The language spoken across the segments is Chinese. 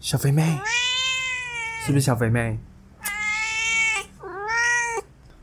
小肥妹，是不是小肥妹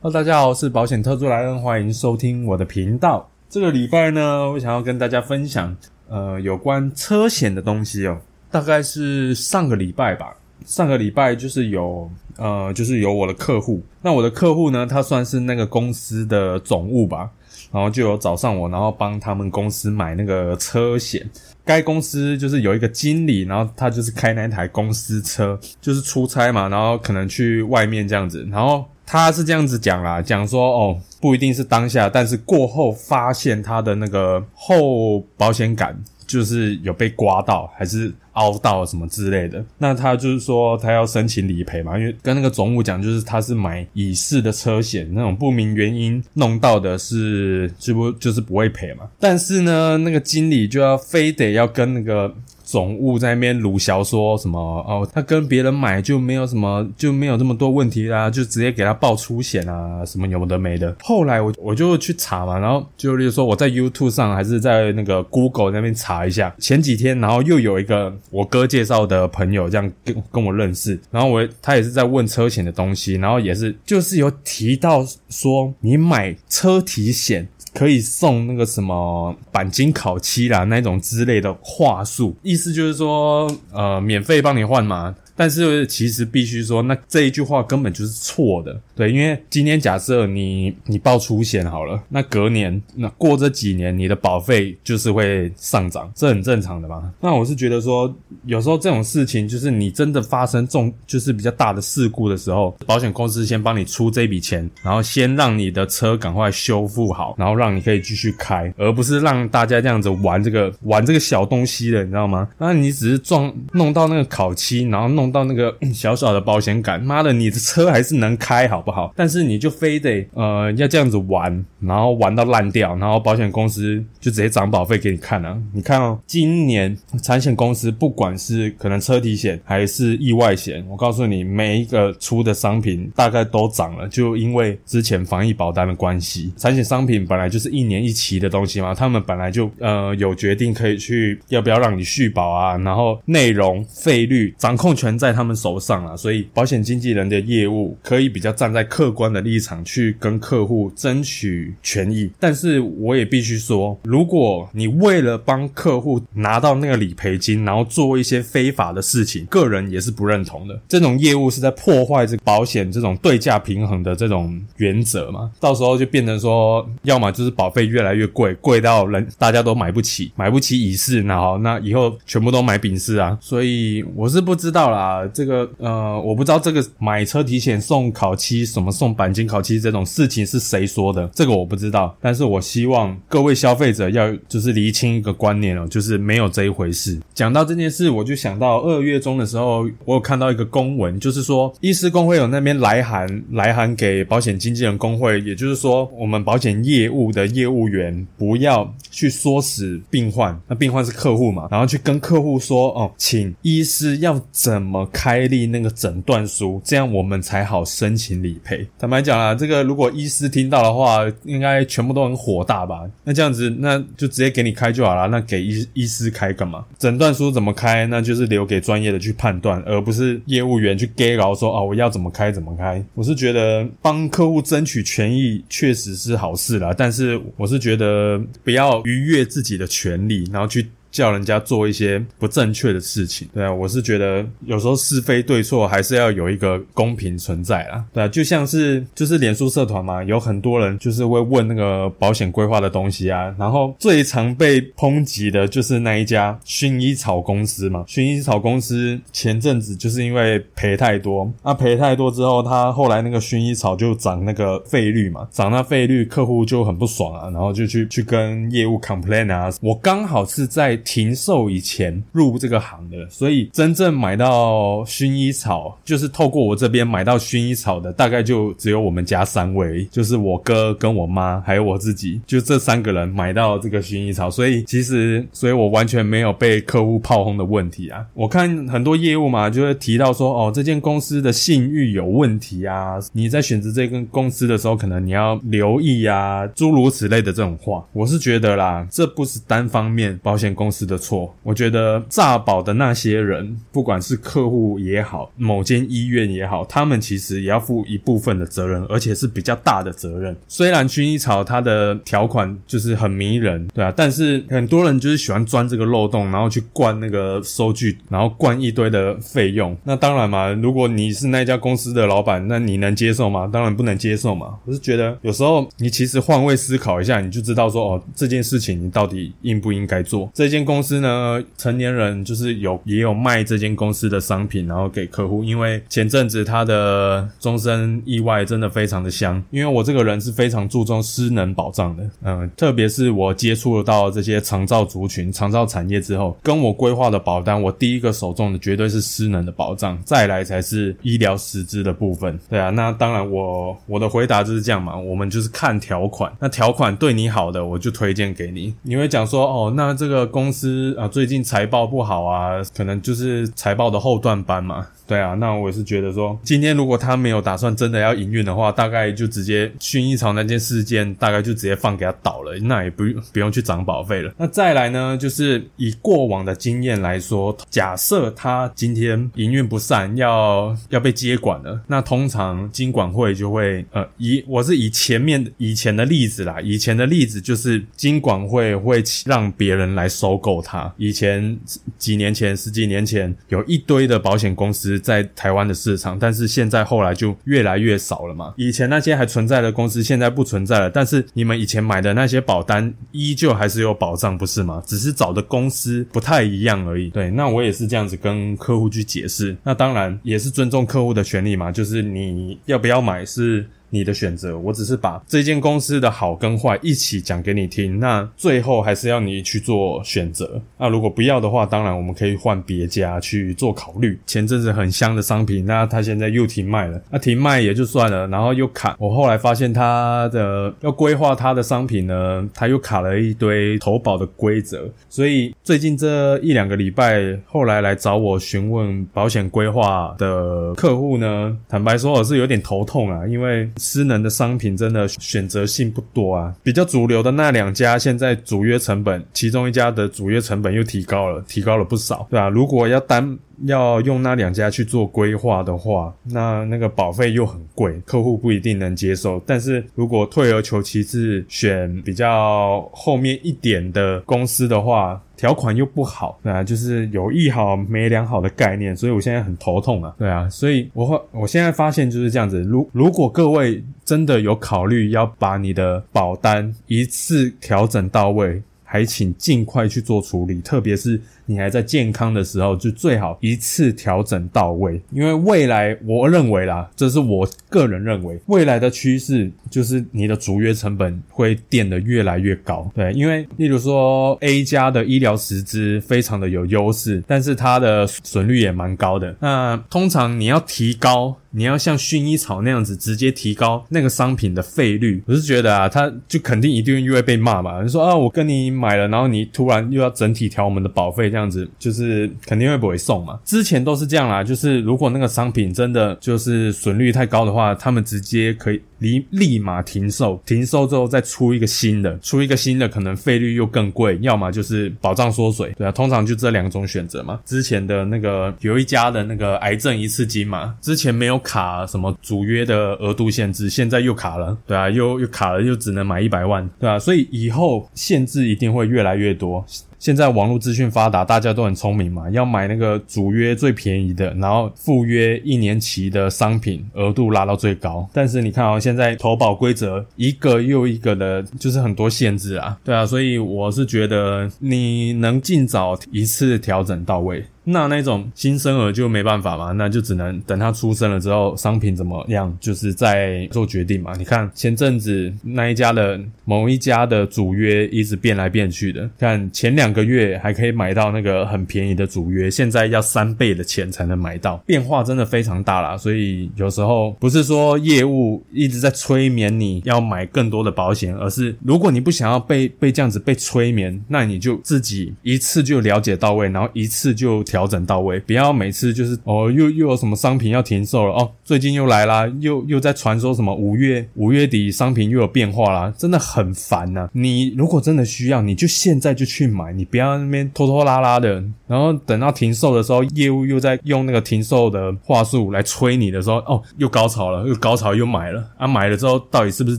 ？Hello，大家好，我是保险特助莱恩，欢迎收听我的频道。这个礼拜呢，我想要跟大家分享呃有关车险的东西哦。大概是上个礼拜吧，上个礼拜就是有呃就是有我的客户，那我的客户呢，他算是那个公司的总务吧。然后就有找上我，然后帮他们公司买那个车险。该公司就是有一个经理，然后他就是开那台公司车，就是出差嘛，然后可能去外面这样子。然后他是这样子讲啦，讲说哦，不一定是当下，但是过后发现他的那个后保险杆就是有被刮到，还是。凹到什么之类的，那他就是说他要申请理赔嘛，因为跟那个总务讲，就是他是买乙式的车险，那种不明原因弄到的是就不就是不会赔嘛。但是呢，那个经理就要非得要跟那个。总务在那边鲁嚣说什么哦，他跟别人买就没有什么就没有这么多问题啦，就直接给他报出险啊，什么有的没的。后来我我就去查嘛，然后就例如说我在 YouTube 上还是在那个 Google 那边查一下，前几天然后又有一个我哥介绍的朋友这样跟跟我认识，然后我他也是在问车险的东西，然后也是就是有提到说你买车体险。可以送那个什么钣金烤漆啦，那种之类的话术，意思就是说，呃，免费帮你换嘛。但是其实必须说，那这一句话根本就是错的，对，因为今天假设你你报出险好了，那隔年那过这几年你的保费就是会上涨，这很正常的嘛。那我是觉得说，有时候这种事情就是你真的发生重就是比较大的事故的时候，保险公司先帮你出这笔钱，然后先让你的车赶快修复好，然后让你可以继续开，而不是让大家这样子玩这个玩这个小东西的，你知道吗？那你只是撞弄到那个烤漆，然后弄。到那个 小小的保险杆，妈的，你的车还是能开，好不好？但是你就非得呃要这样子玩，然后玩到烂掉，然后保险公司就直接涨保费给你看了。你看哦，今年产险公司不管是可能车体险还是意外险，我告诉你，每一个出的商品大概都涨了，就因为之前防疫保单的关系。产险商品本来就是一年一期的东西嘛，他们本来就呃有决定可以去要不要让你续保啊，然后内容费率掌控权。在他们手上了，所以保险经纪人的业务可以比较站在客观的立场去跟客户争取权益。但是我也必须说，如果你为了帮客户拿到那个理赔金，然后做一些非法的事情，个人也是不认同的。这种业务是在破坏这保险这种对价平衡的这种原则嘛？到时候就变成说，要么就是保费越来越贵，贵到人大家都买不起，买不起乙式，然后那以后全部都买丙式啊。所以我是不知道啦。啊，这个呃，我不知道这个买车提前送烤漆，什么送钣金烤漆这种事情是谁说的，这个我不知道。但是我希望各位消费者要就是厘清一个观念哦，就是没有这一回事。讲到这件事，我就想到二月中的时候，我有看到一个公文，就是说医师工会有那边来函，来函给保险经纪人工会，也就是说我们保险业务的业务员不要去唆使病患，那病患是客户嘛，然后去跟客户说哦，请医师要怎么。开立那个诊断书，这样我们才好申请理赔。坦白讲啊，这个如果医师听到的话，应该全部都很火大吧？那这样子，那就直接给你开就好了。那给医医师开干嘛？诊断书怎么开？那就是留给专业的去判断，而不是业务员去 get 然后说哦，我要怎么开怎么开。我是觉得帮客户争取权益确实是好事啦，但是我是觉得不要逾越自己的权利，然后去。叫人家做一些不正确的事情，对啊，我是觉得有时候是非对错还是要有一个公平存在啦，对啊，就像是就是脸书社团嘛，有很多人就是会问那个保险规划的东西啊，然后最常被抨击的就是那一家薰衣草公司嘛，薰衣草公司前阵子就是因为赔太多，那赔太多之后，他后来那个薰衣草就涨那个费率嘛，涨那费率，客户就很不爽啊，然后就去去跟业务 complain 啊，我刚好是在。停售以前入这个行的，所以真正买到薰衣草，就是透过我这边买到薰衣草的，大概就只有我们家三位，就是我哥跟我妈还有我自己，就这三个人买到这个薰衣草。所以其实，所以我完全没有被客户炮轰的问题啊。我看很多业务嘛，就会提到说，哦，这间公司的信誉有问题啊，你在选择这间公司的时候，可能你要留意啊，诸如此类的这种话。我是觉得啦，这不是单方面保险公。公司的错。我觉得诈保的那些人，不管是客户也好，某间医院也好，他们其实也要负一部分的责任，而且是比较大的责任。虽然薰衣草它的条款就是很迷人，对啊，但是很多人就是喜欢钻这个漏洞，然后去灌那个收据，然后灌一堆的费用。那当然嘛，如果你是那家公司的老板，那你能接受吗？当然不能接受嘛。我是觉得有时候你其实换位思考一下，你就知道说哦，这件事情你到底应不应该做？这件间公司呢，成年人就是有也有卖这间公司的商品，然后给客户。因为前阵子他的终身意外真的非常的香，因为我这个人是非常注重失能保障的，嗯，特别是我接触到这些长照族群、长照产业之后，跟我规划的保单，我第一个手中的绝对是失能的保障，再来才是医疗实质的部分。对啊，那当然我我的回答就是这样嘛，我们就是看条款，那条款对你好的，我就推荐给你。你会讲说哦，那这个公公司啊最近财报不好啊，可能就是财报的后段班嘛。对啊，那我也是觉得说，今天如果他没有打算真的要营运的话，大概就直接薰衣草那件事件，大概就直接放给他倒了，那也不用不用去涨保费了。那再来呢，就是以过往的经验来说，假设他今天营运不善，要要被接管了，那通常金管会就会呃，以我是以前面以前的例子啦，以前的例子就是金管会会让别人来收够它。以前几年前、十几年前，有一堆的保险公司。在台湾的市场，但是现在后来就越来越少了嘛。以前那些还存在的公司，现在不存在了。但是你们以前买的那些保单，依旧还是有保障，不是吗？只是找的公司不太一样而已。对，那我也是这样子跟客户去解释。那当然也是尊重客户的权利嘛，就是你要不要买是。你的选择，我只是把这间公司的好跟坏一起讲给你听。那最后还是要你去做选择。那如果不要的话，当然我们可以换别家去做考虑。前阵子很香的商品，那他现在又停卖了。那停卖也就算了，然后又卡。我后来发现他的要规划他的商品呢，他又卡了一堆投保的规则。所以最近这一两个礼拜，后来来找我询问保险规划的客户呢，坦白说我是有点头痛啊，因为。失能的商品真的选择性不多啊，比较主流的那两家，现在主约成本，其中一家的主约成本又提高了，提高了不少，对吧？如果要单要用那两家去做规划的话，那那个保费又很贵，客户不一定能接受。但是如果退而求其次，选比较后面一点的公司的话，条款又不好，对啊，就是有一好没两好的概念，所以我现在很头痛啊，对啊，所以我我现在发现就是这样子，如如果各位真的有考虑要把你的保单一次调整到位，还请尽快去做处理，特别是。你还在健康的时候，就最好一次调整到位，因为未来我认为啦，这是我个人认为，未来的趋势就是你的逐约成本会垫得越来越高。对，因为例如说 A 加的医疗实质非常的有优势，但是它的损率也蛮高的。那通常你要提高，你要像薰衣草那样子直接提高那个商品的费率，我是觉得啊，他就肯定一定又会被骂嘛。你说啊，我跟你买了，然后你突然又要整体调我们的保费。这样子就是肯定会不会送嘛？之前都是这样啦，就是如果那个商品真的就是损率太高的话，他们直接可以立立马停售，停售之后再出一个新的，出一个新的可能费率又更贵，要么就是保障缩水，对啊，通常就这两种选择嘛。之前的那个有一家的那个癌症一次金嘛，之前没有卡什么主约的额度限制，现在又卡了，对啊，又又卡了，又只能买一百万，对啊，所以以后限制一定会越来越多。现在网络资讯发达，大家都很聪明嘛，要买那个主约最便宜的，然后附约一年期的商品额度拉到最高。但是你看啊，现在投保规则一个又一个的，就是很多限制啊，对啊，所以我是觉得你能尽早一次调整到位。那那种新生儿就没办法嘛，那就只能等他出生了之后，商品怎么样，就是在做决定嘛。你看前阵子那一家的某一家的主约一直变来变去的，看前两个月还可以买到那个很便宜的主约，现在要三倍的钱才能买到，变化真的非常大啦。所以有时候不是说业务一直在催眠你要买更多的保险，而是如果你不想要被被这样子被催眠，那你就自己一次就了解到位，然后一次就。调整到位，不要每次就是哦又又有什么商品要停售了哦，最近又来啦，又又在传说什么五月五月底商品又有变化啦，真的很烦呐。你如果真的需要，你就现在就去买，你不要那边拖拖拉拉的，然后等到停售的时候，业务又在用那个停售的话术来催你的时候，哦又高潮了，又高潮又买了啊，买了之后到底是不是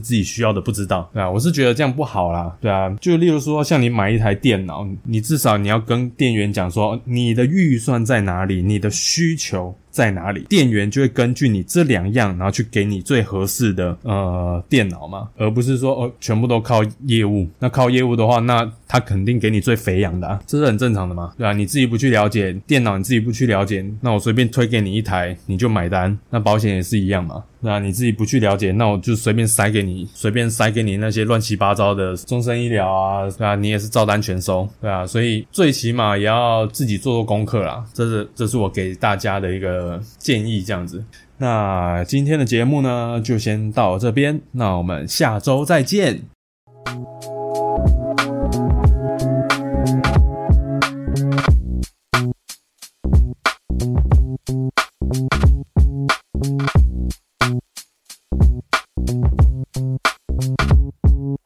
自己需要的不知道，对啊，我是觉得这样不好啦，对啊，就例如说像你买一台电脑，你至少你要跟店员讲说你的预预算在哪里，你的需求。在哪里？店员就会根据你这两样，然后去给你最合适的呃电脑嘛，而不是说哦全部都靠业务。那靠业务的话，那他肯定给你最肥羊的，啊，这是很正常的嘛，对吧？你自己不去了解电脑，你自己不去了解，那我随便推给你一台，你就买单。那保险也是一样嘛，那你自己不去了解，那我就随便塞给你，随便塞给你那些乱七八糟的终身医疗啊，对啊？你也是照单全收，对啊？所以最起码也要自己做做功课啦。这是这是我给大家的一个。建议这样子，那今天的节目呢，就先到这边，那我们下周再见。